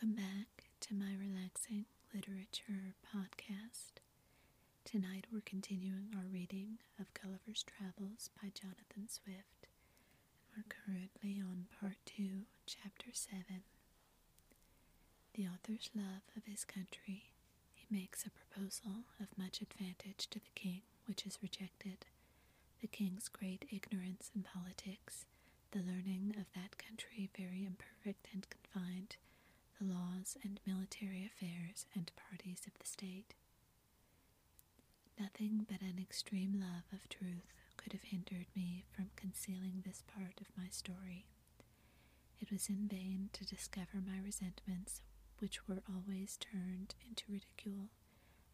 Welcome back to my relaxing literature podcast. Tonight we're continuing our reading of Gulliver's Travels by Jonathan Swift. We're currently on part 2, chapter 7. The author's love of his country. He makes a proposal of much advantage to the king, which is rejected. The king's great ignorance in politics, the learning of that country very imperfect and confined, the laws and military affairs and parties of the state. Nothing but an extreme love of truth could have hindered me from concealing this part of my story. It was in vain to discover my resentments, which were always turned into ridicule,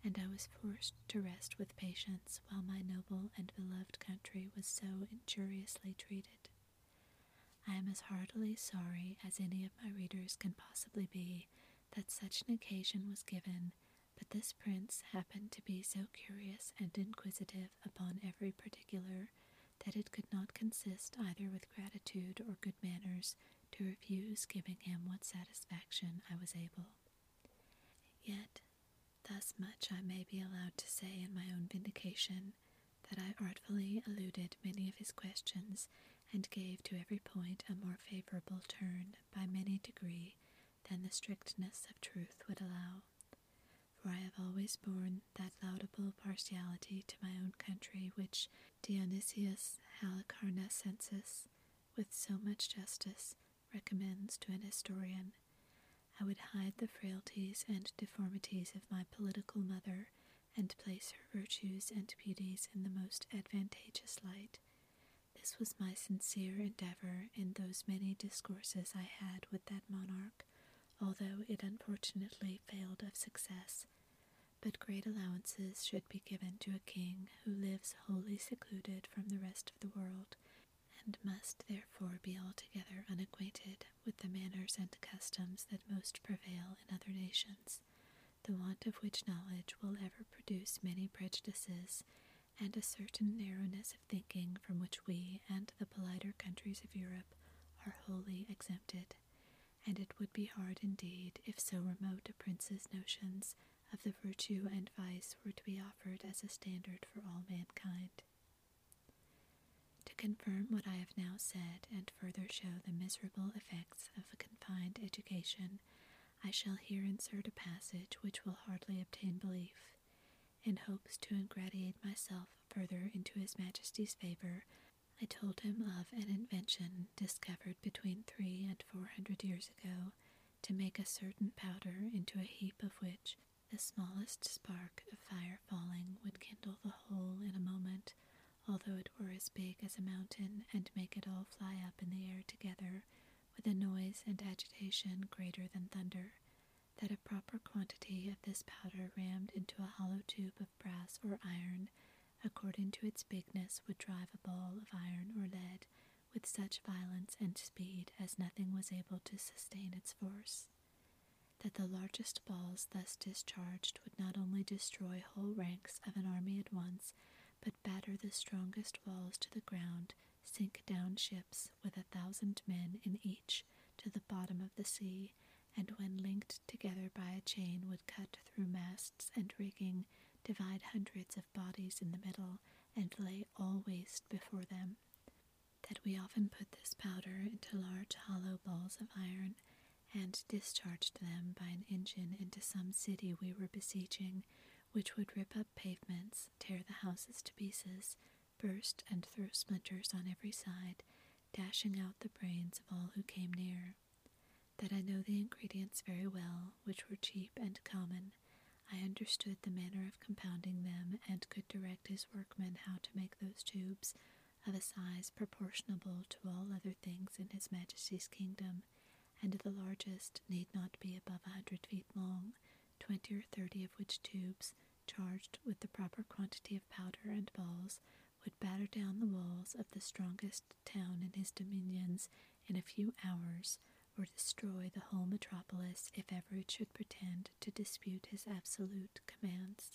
and I was forced to rest with patience while my noble and beloved country was so injuriously treated. I am as heartily sorry as any of my readers can possibly be that such an occasion was given, but this prince happened to be so curious and inquisitive upon every particular that it could not consist either with gratitude or good manners to refuse giving him what satisfaction I was able. Yet, thus much I may be allowed to say in my own vindication, that I artfully eluded many of his questions and gave to every point a more favorable turn by many degree than the strictness of truth would allow. For I have always borne that laudable partiality to my own country which Dionysius Halicarnassensis, with so much justice, recommends to an historian. I would hide the frailties and deformities of my political mother, and place her virtues and beauties in the most advantageous light, this was my sincere endeavour in those many discourses I had with that monarch, although it unfortunately failed of success. But great allowances should be given to a king who lives wholly secluded from the rest of the world, and must therefore be altogether unacquainted with the manners and customs that most prevail in other nations, the want of which knowledge will ever produce many prejudices and a certain narrowness of thinking from which we and the politer countries of Europe are wholly exempted, and it would be hard indeed if so remote a prince's notions of the virtue and vice were to be offered as a standard for all mankind. To confirm what I have now said and further show the miserable effects of a confined education, I shall here insert a passage which will hardly obtain belief in hopes to ingratiate myself further into His Majesty's favour, I told him of an invention discovered between three and four hundred years ago to make a certain powder into a heap of which the smallest spark of fire falling would kindle the whole in a moment, although it were as big as a mountain, and make it all fly up in the air together with a noise and agitation greater than thunder that a proper quantity of this powder rammed into a hollow tube of brass or iron, according to its bigness, would drive a ball of iron or lead with such violence and speed as nothing was able to sustain its force. That the largest balls thus discharged would not only destroy whole ranks of an army at once, but batter the strongest walls to the ground, sink down ships with a thousand men in each to the bottom of the sea, and when linked together by a chain would cut through masts and rigging, divide hundreds of bodies in the middle, and lay all waste before them. That we often put this powder into large hollow balls of iron, and discharged them by an engine into some city we were besieging, which would rip up pavements, tear the houses to pieces, burst and throw splinters on every side, dashing out the brains of all who came near that I know the ingredients very well, which were cheap and common. I understood the manner of compounding them, and could direct his workmen how to make those tubes of a size proportionable to all other things in his Majesty's kingdom, and the largest need not be above a hundred feet long, twenty or thirty of which tubes, charged with the proper quantity of powder and balls, would batter down the walls of the strongest town in his dominions in a few hours or destroy the whole metropolis if ever it should pretend to dispute his absolute commands.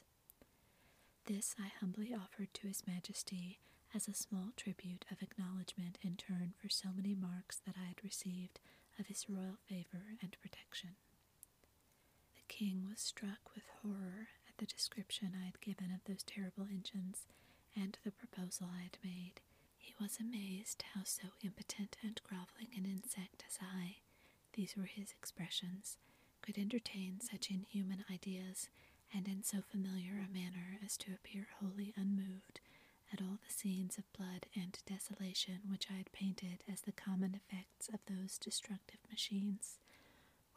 This I humbly offered to His Majesty as a small tribute of acknowledgment in turn for so many marks that I had received of his royal favor and protection. The king was struck with horror at the description I had given of those terrible engines and the proposal I had made. He was amazed how so impotent and groveling an insect as I, these were his expressions, could entertain such inhuman ideas, and in so familiar a manner as to appear wholly unmoved at all the scenes of blood and desolation which I had painted as the common effects of those destructive machines,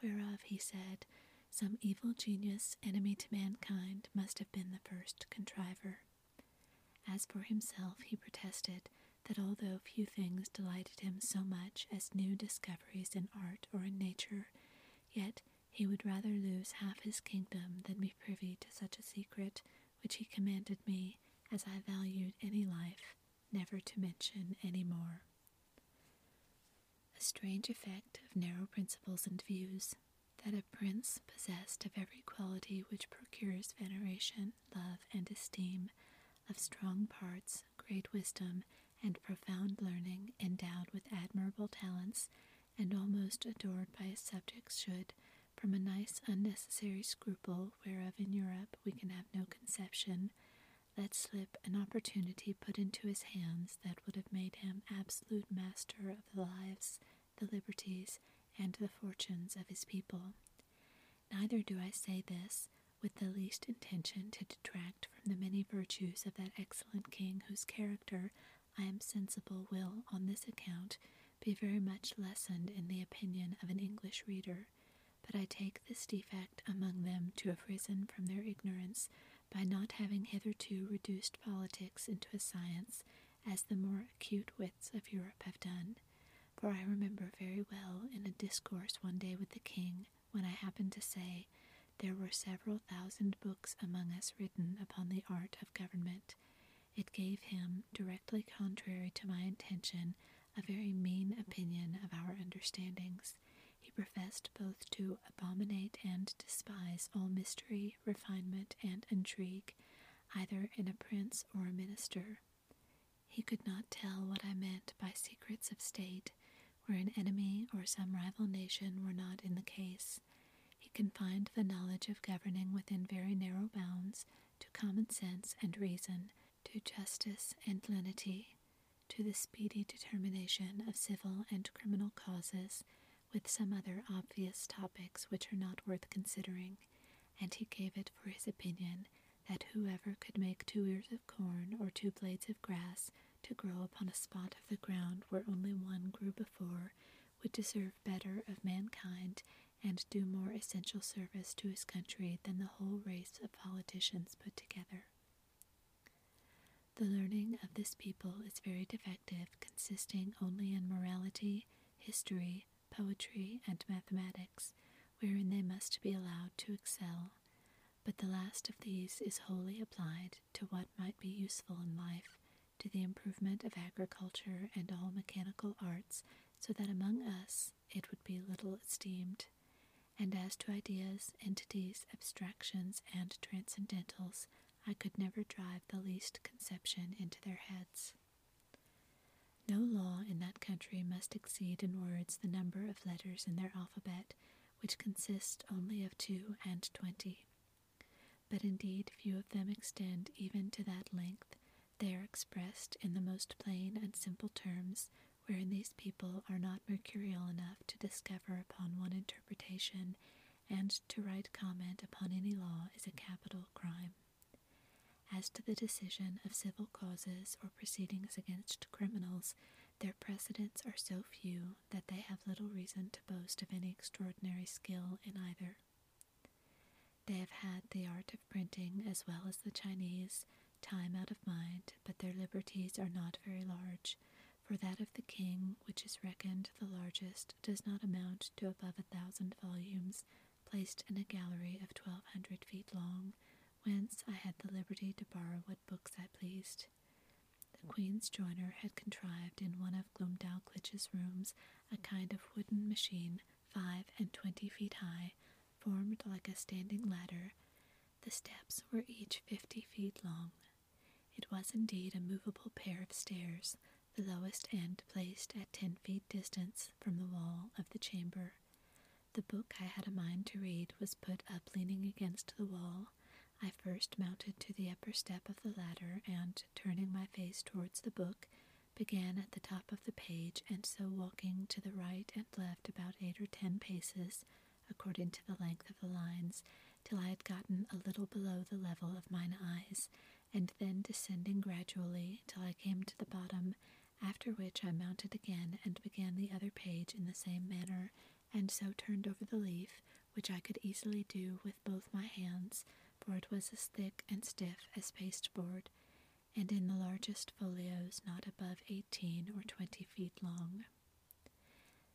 whereof, he said, some evil genius enemy to mankind must have been the first contriver. As for himself, he protested that although few things delighted him so much as new discoveries in art or in nature, yet he would rather lose half his kingdom than be privy to such a secret, which he commanded me, as I valued any life, never to mention any more. A strange effect of narrow principles and views, that a prince possessed of every quality which procures veneration, love, and esteem, of strong parts, great wisdom, and profound learning, endowed with admirable talents, and almost adored by his subjects, should, from a nice unnecessary scruple whereof in Europe we can have no conception, let slip an opportunity put into his hands that would have made him absolute master of the lives, the liberties, and the fortunes of his people. Neither do I say this with the least intention to detract from the many virtues of that excellent king whose character I am sensible will, on this account, be very much lessened in the opinion of an English reader, but I take this defect among them to have risen from their ignorance by not having hitherto reduced politics into a science, as the more acute wits of Europe have done. For I remember very well in a discourse one day with the king, when I happened to say, There were several thousand books among us written upon the art of government, it gave him, directly contrary to my intention, a very mean opinion of our understandings. He professed both to abominate and despise all mystery, refinement, and intrigue, either in a prince or a minister. He could not tell what I meant by secrets of state, where an enemy or some rival nation were not in the case. He confined the knowledge of governing within very narrow bounds to common sense and reason to justice and lenity, to the speedy determination of civil and criminal causes, with some other obvious topics which are not worth considering, and he gave it for his opinion that whoever could make two ears of corn or two blades of grass to grow upon a spot of the ground where only one grew before would deserve better of mankind and do more essential service to his country than the whole race of politicians put together. The learning of this people is very defective, consisting only in morality, history, poetry, and mathematics, wherein they must be allowed to excel. But the last of these is wholly applied to what might be useful in life, to the improvement of agriculture and all mechanical arts, so that among us it would be little esteemed. And as to ideas, entities, abstractions, and transcendentals, I could never drive the least conception into their heads. No law in that country must exceed in words the number of letters in their alphabet, which consist only of two and twenty. But indeed few of them extend even to that length. They are expressed in the most plain and simple terms, wherein these people are not mercurial enough to discover upon one interpretation, and to write comment upon any law is a capital crime. As to the decision of civil causes or proceedings against criminals, their precedents are so few that they have little reason to boast of any extraordinary skill in either. They have had the art of printing as well as the Chinese, time out of mind, but their liberties are not very large, for that of the king, which is reckoned the largest, does not amount to above a thousand volumes, placed in a gallery of twelve hundred feet long, whence I had the liberty to borrow what books I pleased. The Queen's joiner had contrived in one of Glumdalclitch's rooms a kind of wooden machine five and twenty feet high, formed like a standing ladder. The steps were each fifty feet long. It was indeed a movable pair of stairs, the lowest end placed at ten feet distance from the wall of the chamber. The book I had a mind to read was put up leaning against the wall. I first mounted to the upper step of the ladder and, turning my face towards the book, began at the top of the page and so walking to the right and left about eight or ten paces, according to the length of the lines, till I had gotten a little below the level of mine eyes, and then descending gradually till I came to the bottom, after which I mounted again and began the other page in the same manner, and so turned over the leaf, which I could easily do with both my hands, for it was as thick and stiff as pasteboard, and in the largest folios not above eighteen or twenty feet long.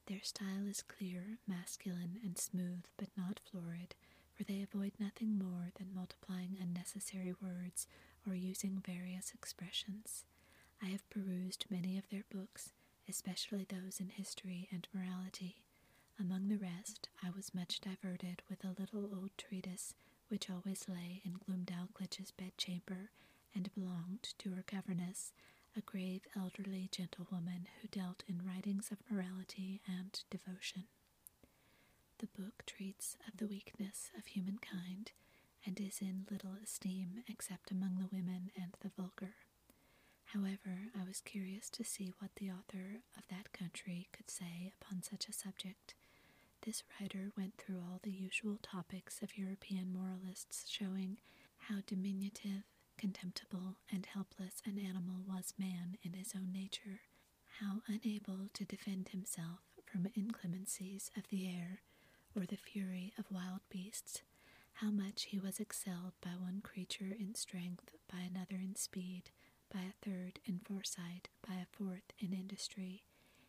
Their style is clear, masculine, and smooth, but not florid, for they avoid nothing more than multiplying unnecessary words or using various expressions. I have perused many of their books, especially those in history and morality. Among the rest, I was much diverted with a little old treatise which always lay in Glumdalclitch's bedchamber and belonged to her governess, a grave elderly gentlewoman who dealt in writings of morality and devotion. The book treats of the weakness of humankind and is in little esteem except among the women and the vulgar. However, I was curious to see what the author of that country could say upon such a subject. This writer went through all the usual topics of European moralists, showing how diminutive, contemptible, and helpless an animal was man in his own nature, how unable to defend himself from inclemencies of the air or the fury of wild beasts, how much he was excelled by one creature in strength, by another in speed, by a third in foresight, by a fourth in industry.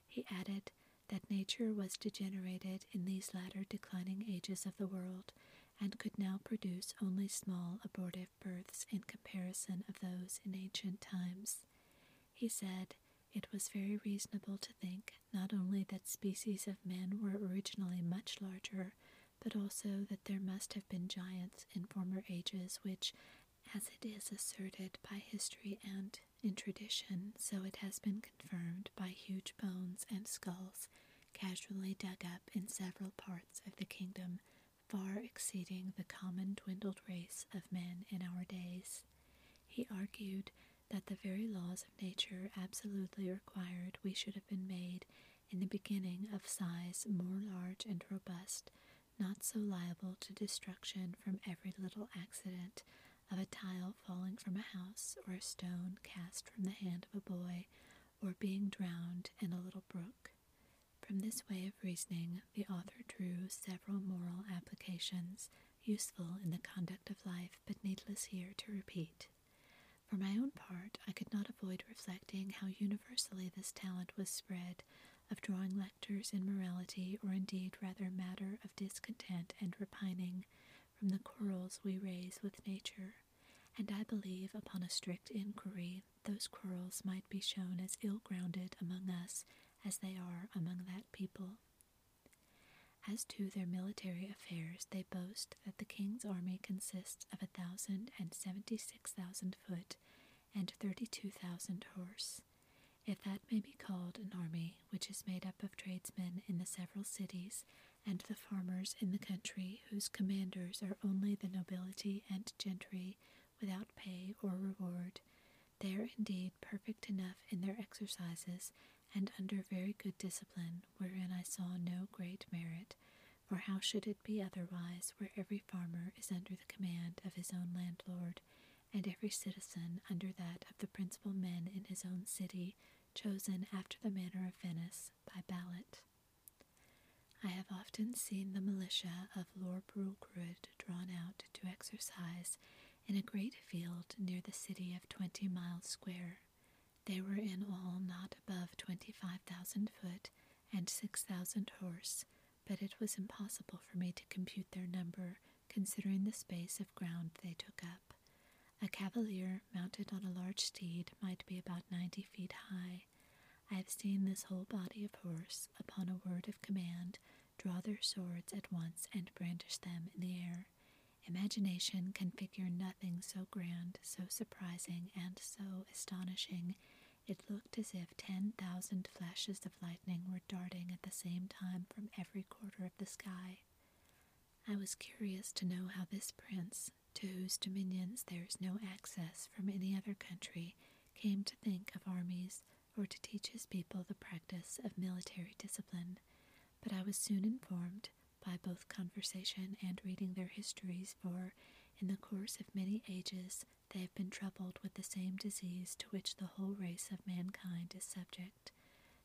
He added that nature was degenerated in these latter declining ages of the world, and could now produce only small abortive births in comparison of those in ancient times. He said it was very reasonable to think not only that species of men were originally much larger, but also that there must have been giants in former ages which, as it is asserted by history and in tradition, so it has been confirmed by huge bones and skulls casually dug up in several parts of the kingdom, far exceeding the common dwindled race of men in our days. He argued that the very laws of nature absolutely required we should have been made in the beginning of size more large and robust not so liable to destruction from every little accident of a tile falling from a house or a stone cast from the hand of a boy or being drowned in a little brook. From this way of reasoning, the author drew several moral applications useful in the conduct of life, but needless here to repeat. For my own part, I could not avoid reflecting how universally this talent was spread of drawing lectures in morality, or indeed rather matter of discontent and repining from the quarrels we raise with nature, and I believe upon a strict inquiry those quarrels might be shown as ill grounded among us as they are among that people. As to their military affairs, they boast that the king's army consists of a thousand and seventy six thousand foot and thirty two thousand horse if that may be called an army which is made up of tradesmen in the several cities and the farmers in the country whose commanders are only the nobility and gentry without pay or reward, they are indeed perfect enough in their exercises and under very good discipline, wherein I saw no great merit. For how should it be otherwise, where every farmer is under the command of his own landlord, and every citizen under that of the principal men in his own city, chosen after the manner of Venice by ballot. I have often seen the militia of Lorbrulgrud drawn out to exercise in a great field near the city of twenty miles square. They were in all not above twenty five thousand foot and six thousand horse, but it was impossible for me to compute their number, considering the space of ground they took up. A cavalier mounted on a large steed might be about ninety feet high. I have seen this whole body of horse, upon a word of command, draw their swords at once and brandish them in the air. Imagination can figure nothing so grand, so surprising, and so astonishing. It looked as if ten thousand flashes of lightning were darting at the same time from every quarter of the sky. I was curious to know how this prince, to whose dominions there is no access from any other country, came to think of armies or to teach his people the practice of military discipline, but I was soon informed by both conversation and reading their histories, for in the course of many ages they have been troubled with the same disease to which the whole race of mankind is subject,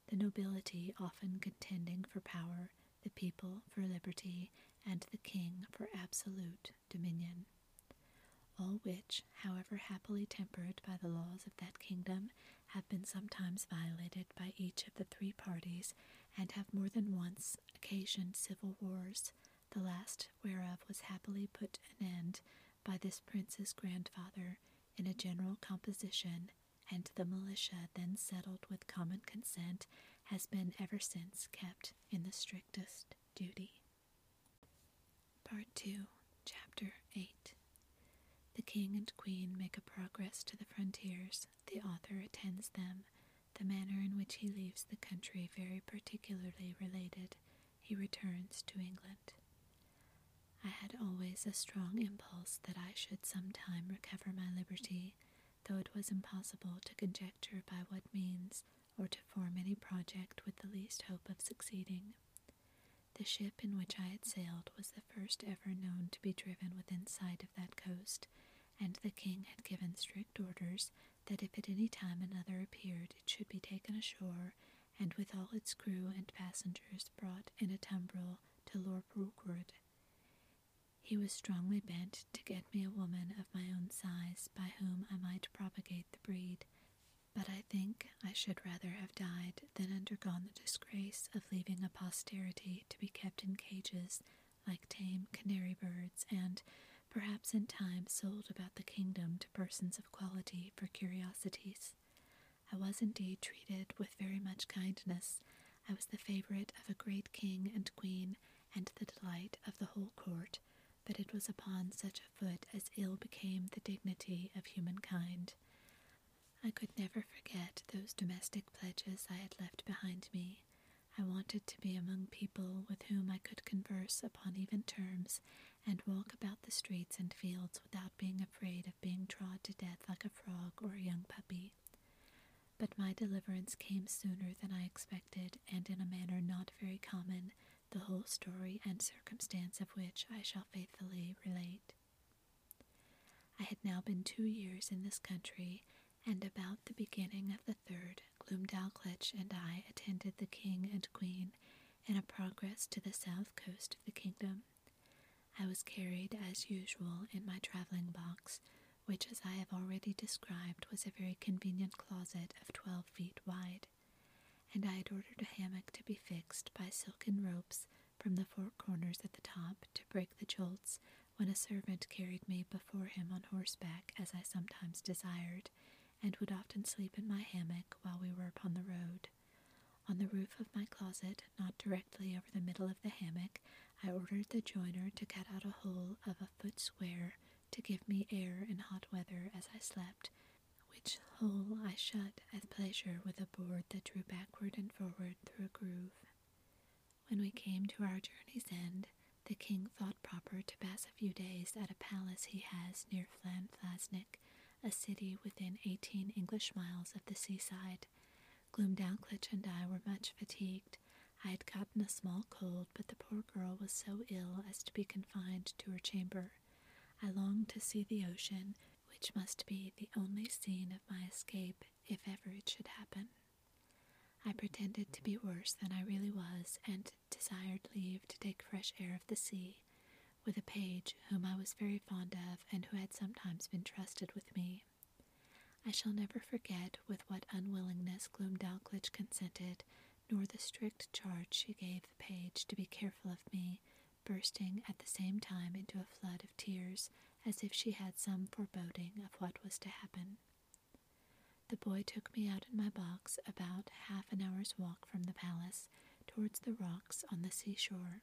the nobility often contending for power, the people for liberty, and the king for absolute dominion. All which, however happily tempered by the laws of that kingdom, have been sometimes violated by each of the three parties, and have more than once occasioned civil wars, the last whereof was happily put an end by this prince's grandfather in a general composition, and the militia then settled with common consent has been ever since kept in the strictest duty. Part 2, Chapter 8 The king and queen make a progress to the frontiers. The author attends them. The manner in which he leaves the country very particularly related. He returns to England. I had always a strong impulse that I should some time recover my liberty, though it was impossible to conjecture by what means, or to form any project with the least hope of succeeding. The ship in which I had sailed was the first ever known to be driven within sight of that coast, and the king had given strict orders that if at any time another appeared, it should be taken ashore, and with all its crew and passengers brought in a tumbril to Lord Rookwood. He was strongly bent to get me a woman of my own size by whom I might propagate the breed, but I think I should rather have died than undergone the disgrace of leaving a posterity to be kept in cages like tame canary birds, and perhaps in time sold about the kingdom to persons of quality for curiosities. I was indeed treated with very much kindness. I was the favorite of a great king and queen, and the delight of the whole court but it was upon such a foot as ill became the dignity of humankind. I could never forget those domestic pledges I had left behind me. I wanted to be among people with whom I could converse upon even terms, and walk about the streets and fields without being afraid of being trod to death like a frog or a young puppy. But my deliverance came sooner than I expected, and in a manner not very common, the whole story and circumstance of which I shall faithfully relate. I had now been two years in this country, and about the beginning of the third, Glumdalclitch and I attended the king and queen in a progress to the south coast of the kingdom. I was carried, as usual, in my traveling box, which, as I have already described, was a very convenient closet of twelve feet wide and I had ordered a hammock to be fixed by silken ropes from the four corners at the top to break the jolts when a servant carried me before him on horseback, as I sometimes desired, and would often sleep in my hammock while we were upon the road. On the roof of my closet, not directly over the middle of the hammock, I ordered the joiner to cut out a hole of a foot square to give me air in hot weather as I slept, which hole I shut at pleasure with a board that drew backward and forward through a groove. When we came to our journey's end, the king thought proper to pass a few days at a palace he has near Flanflasnic, a city within eighteen English miles of the seaside. Glumdalclitch and I were much fatigued. I had gotten a small cold, but the poor girl was so ill as to be confined to her chamber. I longed to see the ocean, which must be the only scene of my escape if ever it should happen. I pretended to be worse than I really was, and desired leave to take fresh air of the sea, with a page whom I was very fond of, and who had sometimes been trusted with me. I shall never forget with what unwillingness Gloom Glumdalclitch consented, nor the strict charge she gave the page to be careful of me, bursting at the same time into a flood of tears, as if she had some foreboding of what was to happen. The boy took me out in my box about half an hour's walk from the palace towards the rocks on the seashore.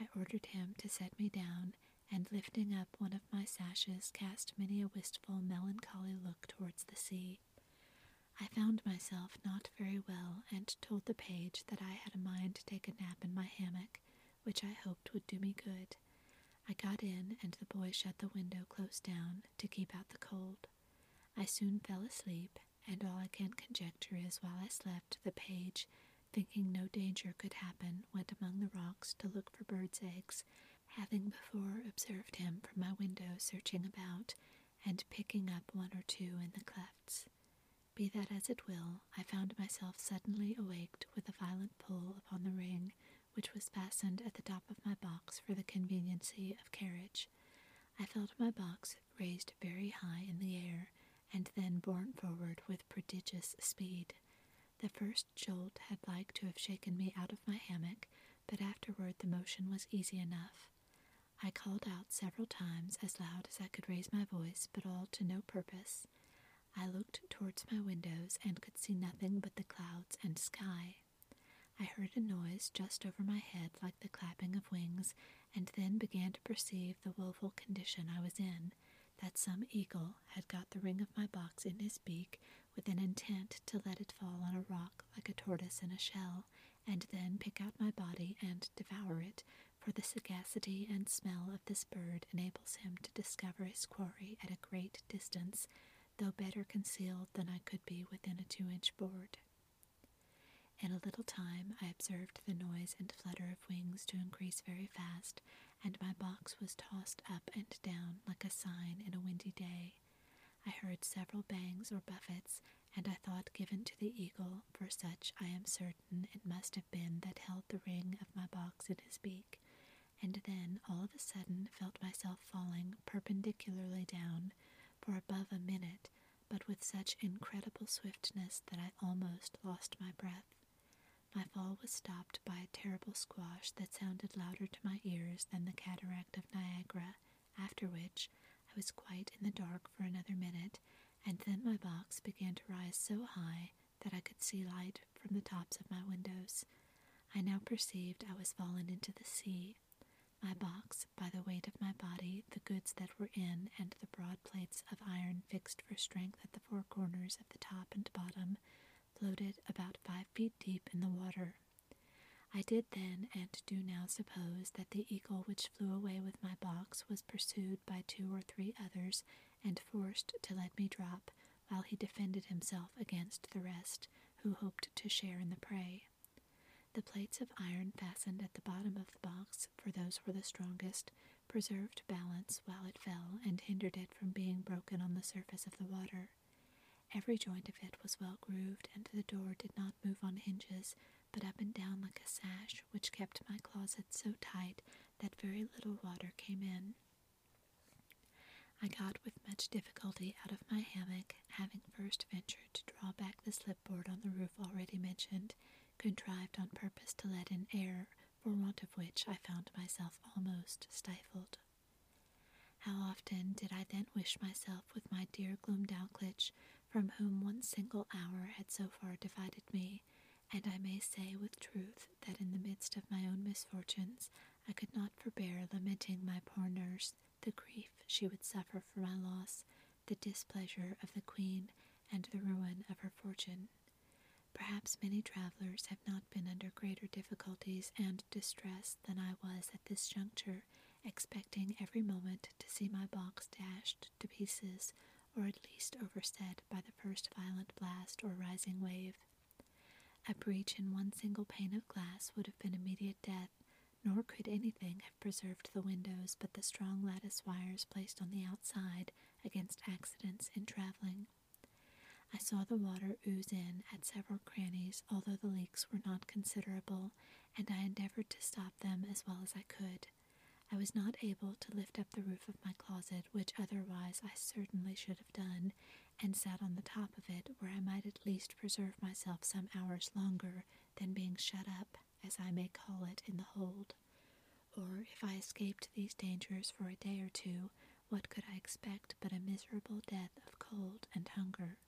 I ordered him to set me down, and lifting up one of my sashes, cast many a wistful, melancholy look towards the sea. I found myself not very well and told the page that I had a mind to take a nap in my hammock, which I hoped would do me good. I got in, and the boy shut the window close down to keep out the cold. I soon fell asleep, and all I can conjecture is while I slept, the page, thinking no danger could happen, went among the rocks to look for birds' eggs, having before observed him from my window searching about, and picking up one or two in the clefts. Be that as it will, I found myself suddenly awaked with a violent pull upon the ring, which was fastened at the top of my box for the conveniency of carriage. I felt my box raised very high in the air, and then borne forward with prodigious speed. The first jolt had like to have shaken me out of my hammock, but afterward the motion was easy enough. I called out several times as loud as I could raise my voice, but all to no purpose. I looked towards my windows and could see nothing but the clouds and sky. I heard a noise just over my head like the clapping of wings, and then began to perceive the woeful condition I was in, that some eagle had got the ring of my box in his beak with an intent to let it fall on a rock like a tortoise in a shell, and then pick out my body and devour it, for the sagacity and smell of this bird enables him to discover his quarry at a great distance, though better concealed than I could be within a two inch board. In a little time I observed the noise and flutter of wings to increase very fast, and my box was tossed up and down like a sign in a windy day. I heard several bangs or buffets, and I thought given to the eagle, for such I am certain it must have been that held the ring of my box in his beak, and then all of a sudden felt myself falling perpendicularly down for above a minute, but with such incredible swiftness that I almost lost my breath. My fall was stopped by a terrible squash that sounded louder to my ears than the cataract of Niagara, after which I was quite in the dark for another minute, and then my box began to rise so high that I could see light from the tops of my windows. I now perceived I was fallen into the sea. My box, by the weight of my body, the goods that were in, and the broad plates of iron fixed for strength at the four corners of the top and bottom, floated about five feet deep in the water. I did then and do now suppose that the eagle which flew away with my box was pursued by two or three others and forced to let me drop while he defended himself against the rest, who hoped to share in the prey. The plates of iron fastened at the bottom of the box, for those were the strongest, preserved balance while it fell and hindered it from being broken on the surface of the water. Every joint of it was well grooved, and the door did not move on hinges, but up and down like a sash, which kept my closet so tight that very little water came in. I got with much difficulty out of my hammock, having first ventured to draw back the slipboard on the roof already mentioned, contrived on purpose to let in air, for want of which I found myself almost stifled. How often did I then wish myself with my dear Gloom Glumdalclitch, from whom one single hour had so far divided me, and I may say with truth that in the midst of my own misfortunes I could not forbear lamenting my poor nurse, the grief she would suffer for my loss, the displeasure of the queen, and the ruin of her fortune. Perhaps many travellers have not been under greater difficulties and distress than I was at this juncture, expecting every moment to see my box dashed to pieces, or at least overset by the first violent blast or rising wave. A breach in one single pane of glass would have been immediate death, nor could anything have preserved the windows but the strong lattice wires placed on the outside against accidents in traveling. I saw the water ooze in at several crannies, although the leaks were not considerable, and I endeavored to stop them as well as I could. I was not able to lift up the roof of my closet, which otherwise I certainly should have done, and sat on the top of it, where I might at least preserve myself some hours longer than being shut up, as I may call it, in the hold. Or if I escaped these dangers for a day or two, what could I expect but a miserable death of cold and hunger?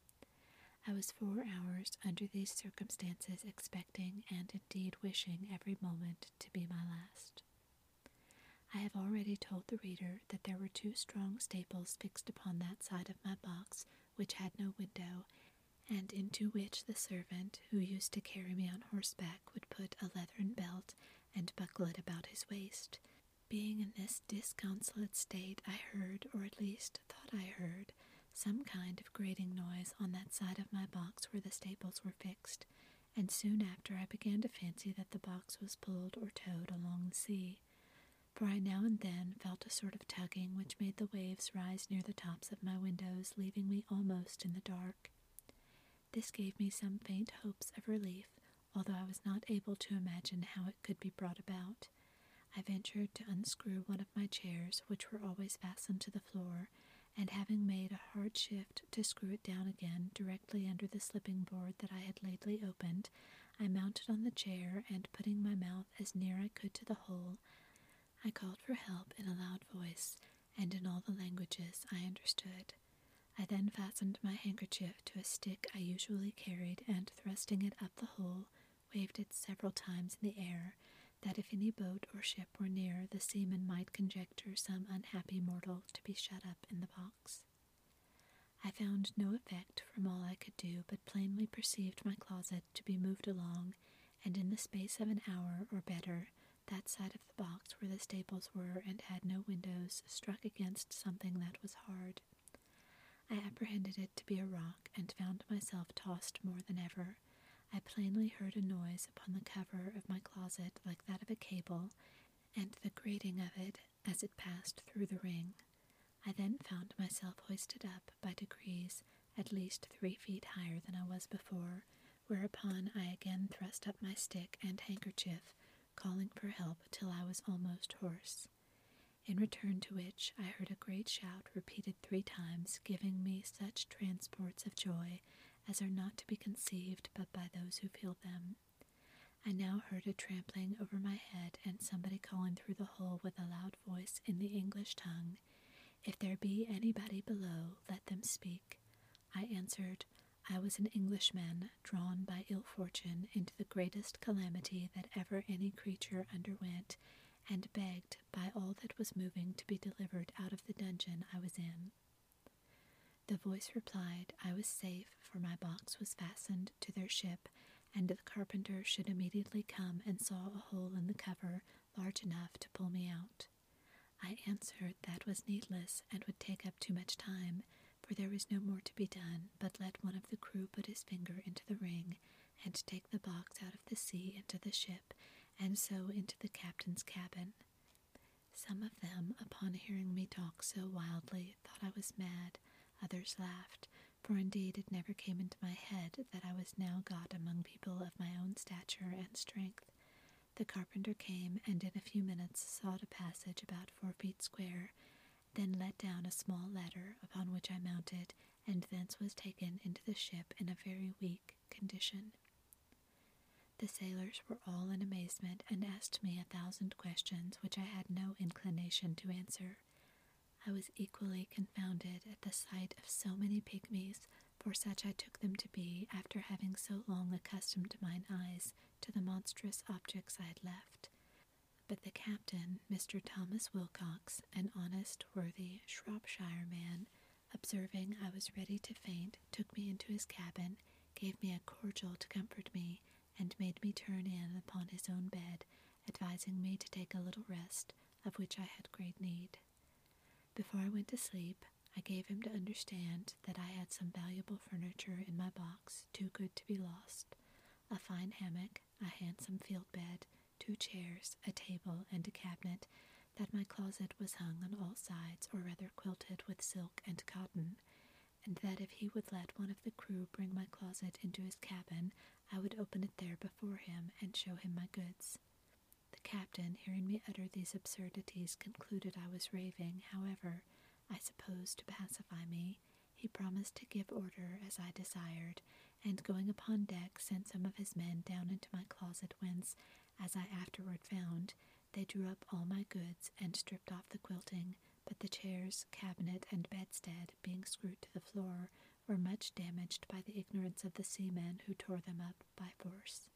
I was four hours under these circumstances expecting and indeed wishing every moment to be my last. I have already told the reader that there were two strong staples fixed upon that side of my box which had no window, and into which the servant who used to carry me on horseback would put a leathern belt and buckle it about his waist. Being in this disconsolate state, I heard, or at least thought I heard, some kind of grating noise on that side of my box where the staples were fixed, and soon after I began to fancy that the box was pulled or towed along the sea, for I now and then felt a sort of tugging which made the waves rise near the tops of my windows, leaving me almost in the dark. This gave me some faint hopes of relief, although I was not able to imagine how it could be brought about. I ventured to unscrew one of my chairs, which were always fastened to the floor, and having made a hard shift to screw it down again directly under the slipping board that I had lately opened, I mounted on the chair and, putting my mouth as near I could to the hole, I called for help in a loud voice and in all the languages I understood. I then fastened my handkerchief to a stick I usually carried and, thrusting it up the hole, waved it several times in the air, that if any boat or ship were near, the seamen might conjecture some unhappy mortal to be shut up in the box. I found no effect from all I could do, but plainly perceived my closet to be moved along, and in the space of an hour or better, that side of the box where the staples were and had no windows struck against something that was hard. I apprehended it to be a rock, and found myself tossed more than ever. I plainly heard a noise upon the cover of my closet like that of a cable, and the grating of it as it passed through the ring. I then found myself hoisted up by degrees at least three feet higher than I was before, whereupon I again thrust up my stick and handkerchief, calling for help till I was almost hoarse. In return to which I heard a great shout repeated three times, giving me such transports of joy as are not to be conceived but by those who feel them. I now heard a trampling over my head and somebody calling through the hole with a loud voice in the English tongue, If there be anybody below, let them speak. I answered, I was an Englishman drawn by ill fortune into the greatest calamity that ever any creature underwent, and begged by all that was moving to be delivered out of the dungeon I was in. The voice replied, I was safe, for my box was fastened to their ship, and the carpenter should immediately come and saw a hole in the cover large enough to pull me out. I answered that was needless and would take up too much time, for there was no more to be done but let one of the crew put his finger into the ring and take the box out of the sea into the ship, and so into the captain's cabin. Some of them, upon hearing me talk so wildly, thought I was mad, others laughed, for indeed it never came into my head that I was now got among people of my own stature and strength. The carpenter came, and in a few minutes sought a passage about four feet square, then let down a small ladder, upon which I mounted, and thence was taken into the ship in a very weak condition. The sailors were all in amazement, and asked me a thousand questions which I had no inclination to answer. I was equally confounded at the sight of so many pygmies, for such I took them to be after having so long accustomed mine eyes to the monstrous objects I had left. But the captain, Mr. Thomas Wilcocks, an honest, worthy Shropshire man, observing I was ready to faint, took me into his cabin, gave me a cordial to comfort me, and made me turn in upon his own bed, advising me to take a little rest, of which I had great need. Before I went to sleep, I gave him to understand that I had some valuable furniture in my box too good to be lost a fine hammock, a handsome field bed, two chairs, a table, and a cabinet, that my closet was hung on all sides, or rather quilted with silk and cotton, and that if he would let one of the crew bring my closet into his cabin, I would open it there before him and show him my goods. Captain, hearing me utter these absurdities, concluded I was raving. However, I suppose to pacify me, he promised to give order as I desired, and going upon deck, sent some of his men down into my closet, whence, as I afterward found, they drew up all my goods and stripped off the quilting, but the chairs, cabinet, and bedstead, being screwed to the floor, were much damaged by the ignorance of the seamen who tore them up by force.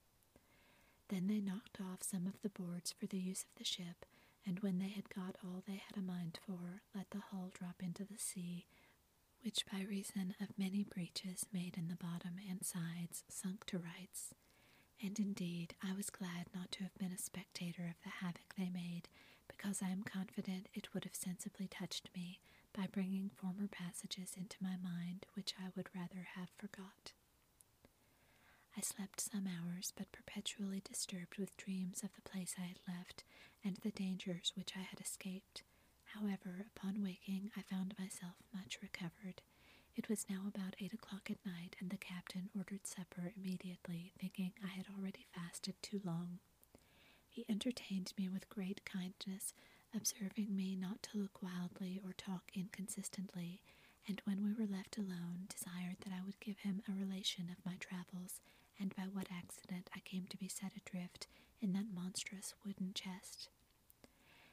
Then they knocked off some of the boards for the use of the ship, and when they had got all they had a mind for, let the hull drop into the sea, which by reason of many breaches made in the bottom and sides sunk to rights. And indeed, I was glad not to have been a spectator of the havoc they made, because I am confident it would have sensibly touched me by bringing former passages into my mind which I would rather have forgot. I slept some hours, but perpetually disturbed with dreams of the place I had left and the dangers which I had escaped. However, upon waking, I found myself much recovered. It was now about eight o'clock at night, and the captain ordered supper immediately, thinking I had already fasted too long. He entertained me with great kindness, observing me not to look wildly or talk inconsistently, and when we were left alone, desired that I would give him a relation of my travels, and by what accident I came to be set adrift in that monstrous wooden chest.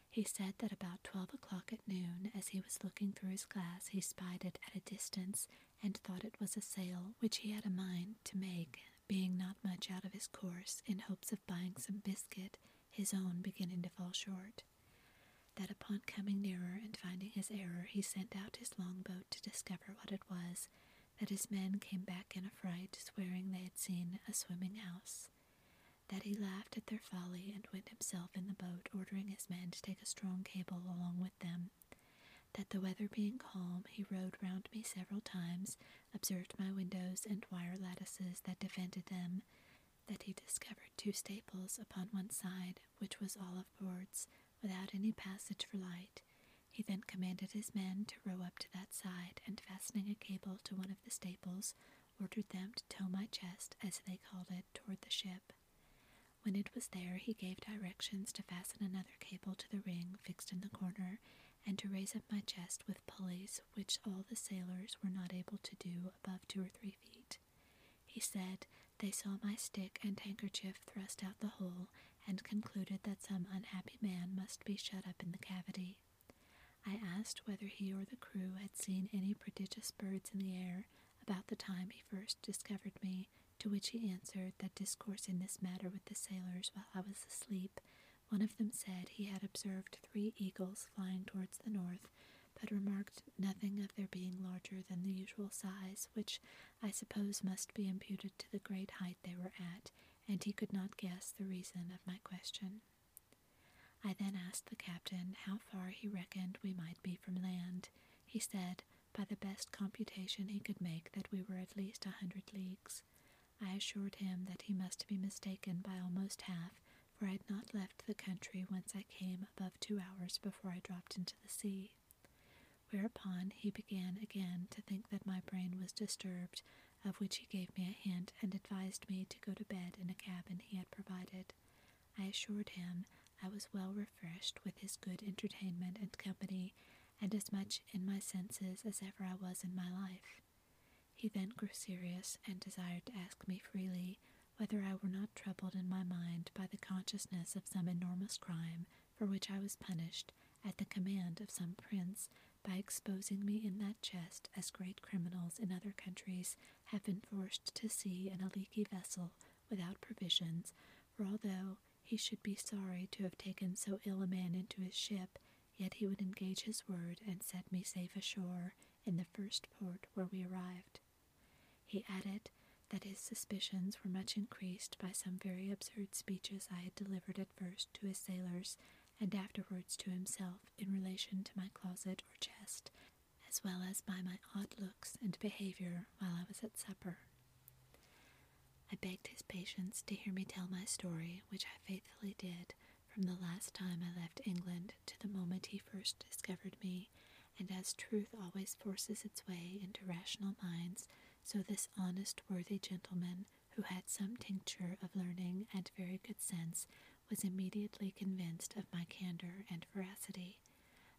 He said that about twelve o'clock at noon, as he was looking through his glass, he spied it at a distance, and thought it was a sail which he had a mind to make, being not much out of his course, in hopes of buying some biscuit, his own beginning to fall short. That upon coming nearer and finding his error, he sent out his longboat to discover what it was, that his men came back in a fright, swearing they had seen a swimming house that he laughed at their folly and went himself in the boat, ordering his men to take a strong cable along with them. That the weather being calm, he rowed round me several times, observed my windows and wire lattices that defended them, that he discovered two staples upon one side, which was all of boards, without any passage for light. He then commanded his men to row up to that side, and fastening a cable to one of the staples, ordered them to tow my chest, as they called it, toward the ship. When it was there, he gave directions to fasten another cable to the ring fixed in the corner, and to raise up my chest with pulleys, which all the sailors were not able to do above two or three feet. He said they saw my stick and handkerchief thrust out the hole, and concluded that some unhappy man must be shut up in the cavity. I asked whether he or the crew had seen any prodigious birds in the air about the time he first discovered me, to which he answered that discoursing this matter with the sailors while I was asleep, one of them said he had observed three eagles flying towards the north, but remarked nothing of their being larger than the usual size, which I suppose must be imputed to the great height they were at, and he could not guess the reason of my question. I then asked the captain how far he reckoned we might be from land. He said, by the best computation he could make, that we were at least a hundred leagues. I assured him that he must be mistaken by almost half, for I had not left the country whence I came above two hours before I dropped into the sea. Whereupon he began again to think that my brain was disturbed, of which he gave me a hint and advised me to go to bed in a cabin he had provided. I assured him I was well refreshed with his good entertainment and company, and as much in my senses as ever I was in my life. He then grew serious and desired to ask me freely whether I were not troubled in my mind by the consciousness of some enormous crime for which I was punished at the command of some prince by exposing me in that chest as great criminals in other countries have been forced to sea in a leaky vessel without provisions, for although he should be sorry to have taken so ill a man into his ship, yet he would engage his word and set me safe ashore in the first port where we arrived. He added that his suspicions were much increased by some very absurd speeches I had delivered at first to his sailors and afterwards to himself in relation to my closet or chest, as well as by my odd looks and behavior while I was at supper. I begged his patience to hear me tell my story, which I faithfully did from the last time I left England to the moment he first discovered me, and as truth always forces its way into rational minds, so this honest, worthy gentleman, who had some tincture of learning and very good sense, was immediately convinced of my candor and veracity.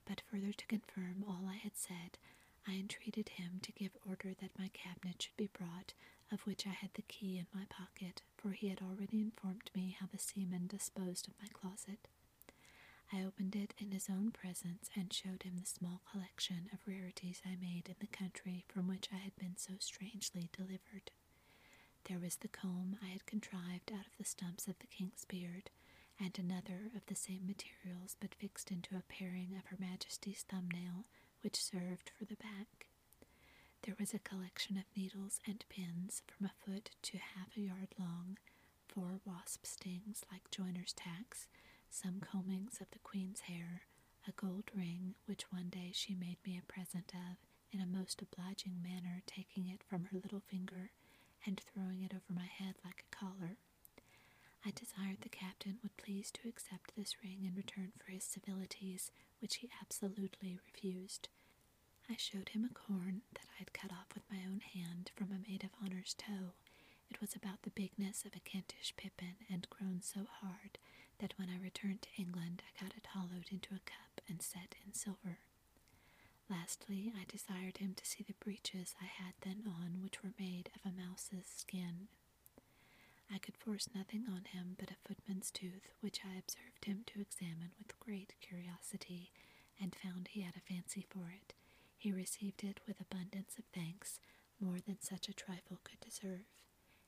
But further to confirm all I had said, I entreated him to give order that my cabinet should be brought, of which I had the key in my pocket, for he had already informed me how the seamen disposed of my closet. I opened it in his own presence and showed him the small collection of rarities I made in the country from which I had been so strangely delivered. There was the comb I had contrived out of the stumps of the king's beard, and another of the same materials but fixed into a paring of Her Majesty's thumbnail, which served for the back. There was a collection of needles and pins from a foot to half a yard long, four wasp stings like joiner's tacks, some combings of the queen's hair, a gold ring which one day she made me a present of, in a most obliging manner, taking it from her little finger and throwing it over my head like a collar. I desired the captain would please to accept this ring in return for his civilities, which he absolutely refused. I showed him a corn that I had cut off with my own hand from a maid of honor's toe. It was about the bigness of a Kentish pippin and grown so hard that when I returned to England I got it hollowed into a cup and set in silver. Lastly, I desired him to see the breeches I had then on, which were made of a mouse's skin. I could force nothing on him but a footman's tooth, which I observed him to examine with great curiosity, and found he had a fancy for it. He received it with abundance of thanks, more than such a trifle could deserve.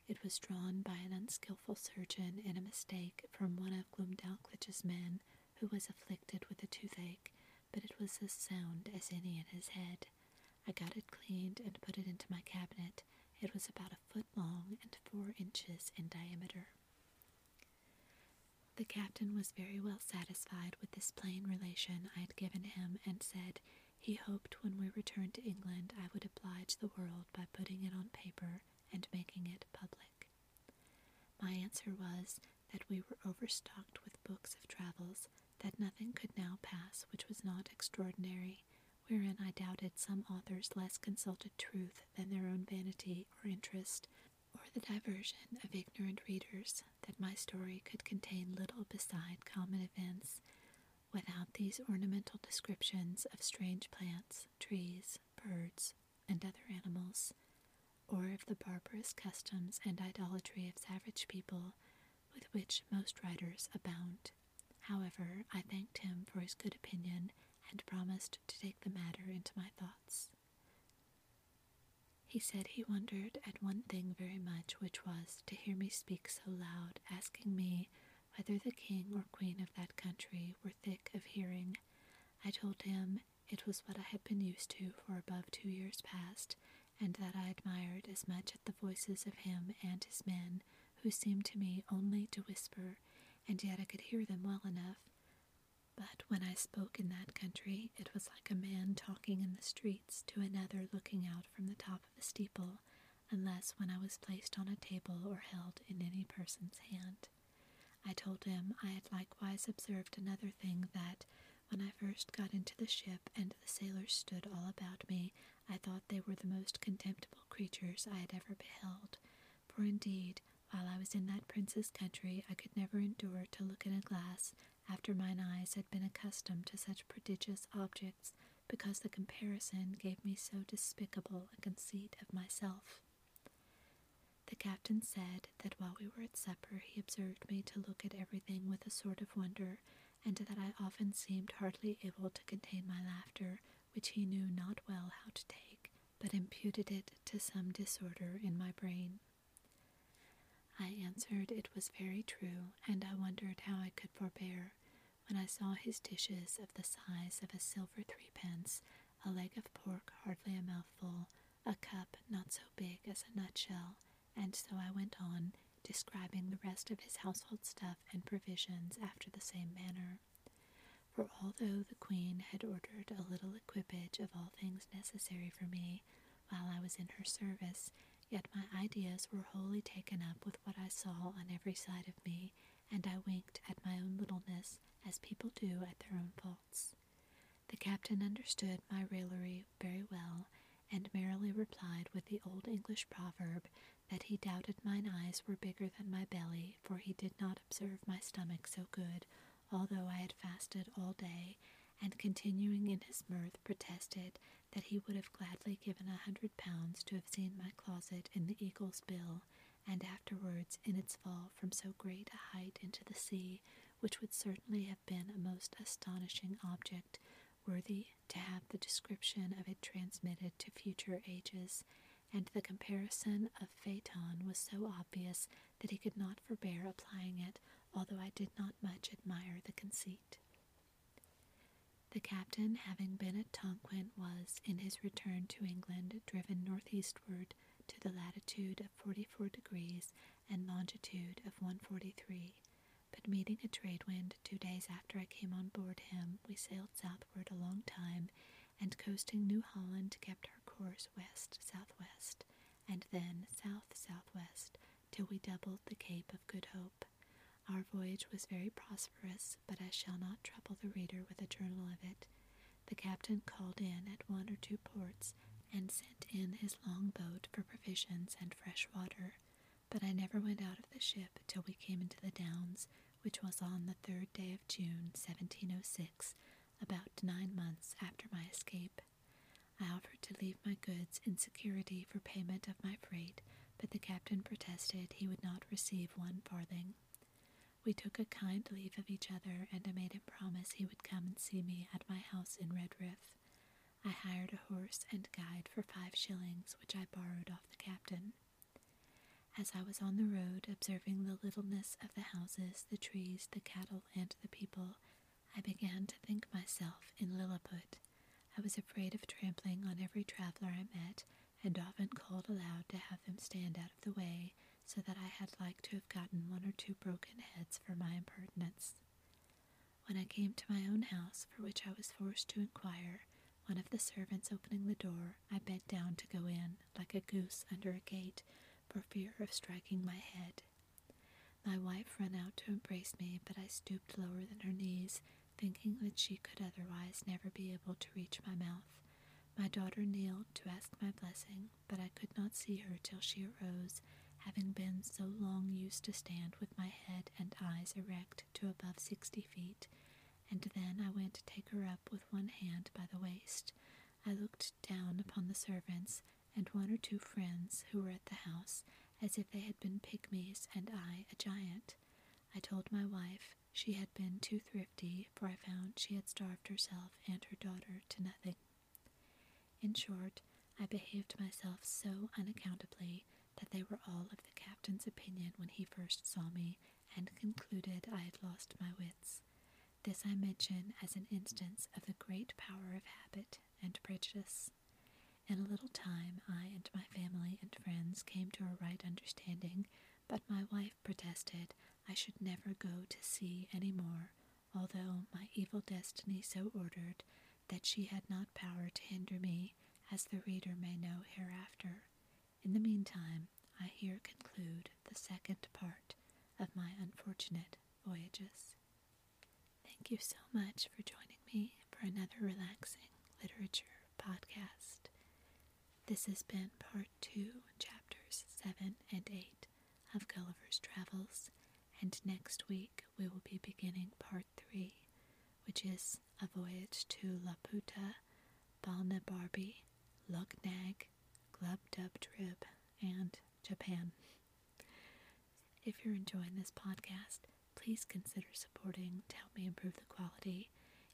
It was drawn by an unskilful surgeon in a mistake from one of Glumdalclitch's men, who was afflicted with a toothache, but it was as sound as any in his head. I got it cleaned and put it into my cabinet. It was about a foot long and four inches in diameter. The captain was very well satisfied with this plain relation I had given him, and said he hoped when we returned to England I would oblige the world by putting it on paper and making it public. My answer was that we were overstocked with books of travels, that nothing could now pass which was not extraordinary, wherein I doubted some authors less consulted truth than their own vanity or interest, or the diversion of ignorant readers, that my story could contain little beside common events, without these ornamental descriptions of strange plants, trees, birds, and other animals, or of the barbarous customs and idolatry of savage people with which most writers abound. However, I thanked him for his good opinion and promised to take the matter into my thoughts. He said he wondered at one thing very much, which was to hear me speak so loud, asking me whether the king or queen of that country were thick of hearing. I told him it was what I had been used to for above two years past, and that I admired as much at the voices of him and his men, who seemed to me only to whisper, and yet I could hear them well enough. But when I spoke in that country, it was like a man talking in the streets to another looking out from the top of a steeple, unless when I was placed on a table or held in any person's hand. I told him I had likewise observed another thing that, when I first got into the ship and the sailors stood all about me, I thought they were the most contemptible creatures I had ever beheld. For indeed, while I was in that prince's country, I could never endure to look in a glass after mine eyes had been accustomed to such prodigious objects, because the comparison gave me so despicable a conceit of myself. The captain said that while we were at supper he observed me to look at everything with a sort of wonder, and that I often seemed hardly able to contain my laughter, which he knew not well how to take, but imputed it to some disorder in my brain. I answered it was very true, and I wondered how I could forbear, when I saw his dishes of the size of a silver threepence, a leg of pork hardly a mouthful, a cup not so big as a nutshell, and so I went on, describing the rest of his household stuff and provisions after the same manner. For although the queen had ordered a little equipage of all things necessary for me while I was in her service, Yet my ideas were wholly taken up with what I saw on every side of me, and I winked at my own littleness, as people do at their own faults. The captain understood my raillery very well, and merrily replied with the old English proverb that he doubted mine eyes were bigger than my belly, for he did not observe my stomach so good, although I had fasted all day, and continuing in his mirth protested that he would have gladly given a hundred pounds to have seen my closet in the Eagle's Bill, and afterwards in its fall from so great a height into the sea, which would certainly have been a most astonishing object, worthy to have the description of it transmitted to future ages, and the comparison of Phaeton was so obvious that he could not forbear applying it, although I did not much admire the conceit. The captain, having been at Tonquin, was, in his return to England, driven northeastward to the latitude of 44 degrees and longitude of 143. But meeting a trade wind two days after I came on board him, we sailed southward a long time, and coasting New Holland kept our course west southwest, and then south southwest, till we doubled the Cape of Good Hope. Our voyage was very prosperous, but I shall not trouble the reader with a journal of it. The captain called in at one or two ports and sent in his long boat for provisions and fresh water, but I never went out of the ship till we came into the Downs, which was on the third day of June, 1706, about nine months after my escape. I offered to leave my goods in security for payment of my freight, but the captain protested he would not receive one farthing. We took a kind leave of each other, and I made him promise he would come and see me at my house in Redriff. I hired a horse and guide for five shillings, which I borrowed off the captain. As I was on the road, observing the littleness of the houses, the trees, the cattle, and the people, I began to think myself in Lilliput. I was afraid of trampling on every traveller I met, and often called aloud to have them stand out of the way, so that I had like to have gotten one or two broken heads for my impertinence. When I came to my own house, for which I was forced to inquire, one of the servants opening the door, I bent down to go in, like a goose under a gate, for fear of striking my head. My wife ran out to embrace me, but I stooped lower than her knees, thinking that she could otherwise never be able to reach my mouth. My daughter kneeled to ask my blessing, but I could not see her till she arose, having been so long used to stand with my head and eyes erect to above sixty feet, and then I went to take her up with one hand by the waist. I looked down upon the servants and one or two friends who were at the house, as if they had been pygmies and I a giant. I told my wife she had been too thrifty, for I found she had starved herself and her daughter to nothing. In short, I behaved myself so unaccountably that they were all of the captain's opinion when he first saw me, and concluded I had lost my wits. This I mention as an instance of the great power of habit and prejudice. In a little time, I and my family and friends came to a right understanding, but my wife protested I should never go to sea any more, although my evil destiny so ordered that she had not power to hinder me, as the reader may know hereafter. In the meantime, I here conclude the second part of my unfortunate voyages. Thank you so much for joining me for another relaxing literature podcast. This has been part two, chapters seven and eight of Gulliver's Travels, and next week we will be beginning part three, which is a voyage to Laputa, Balnibarbi, Luggnagg, Glub Dub Drib, and Japan. If you're enjoying this podcast, please consider supporting to help me improve the quality.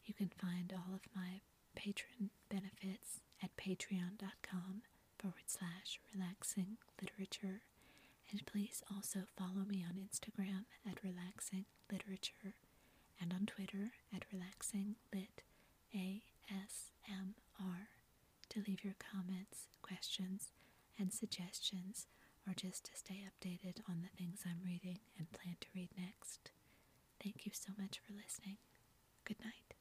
You can find all of my patron benefits at patreon.com forward slash relaxing literature. And please also follow me on Instagram at relaxing literature and on Twitter at relaxing lit ASMR to leave your comments, questions, and suggestions, or just to stay updated on the things I'm reading and plan to read next. Thank you so much for listening. Good night.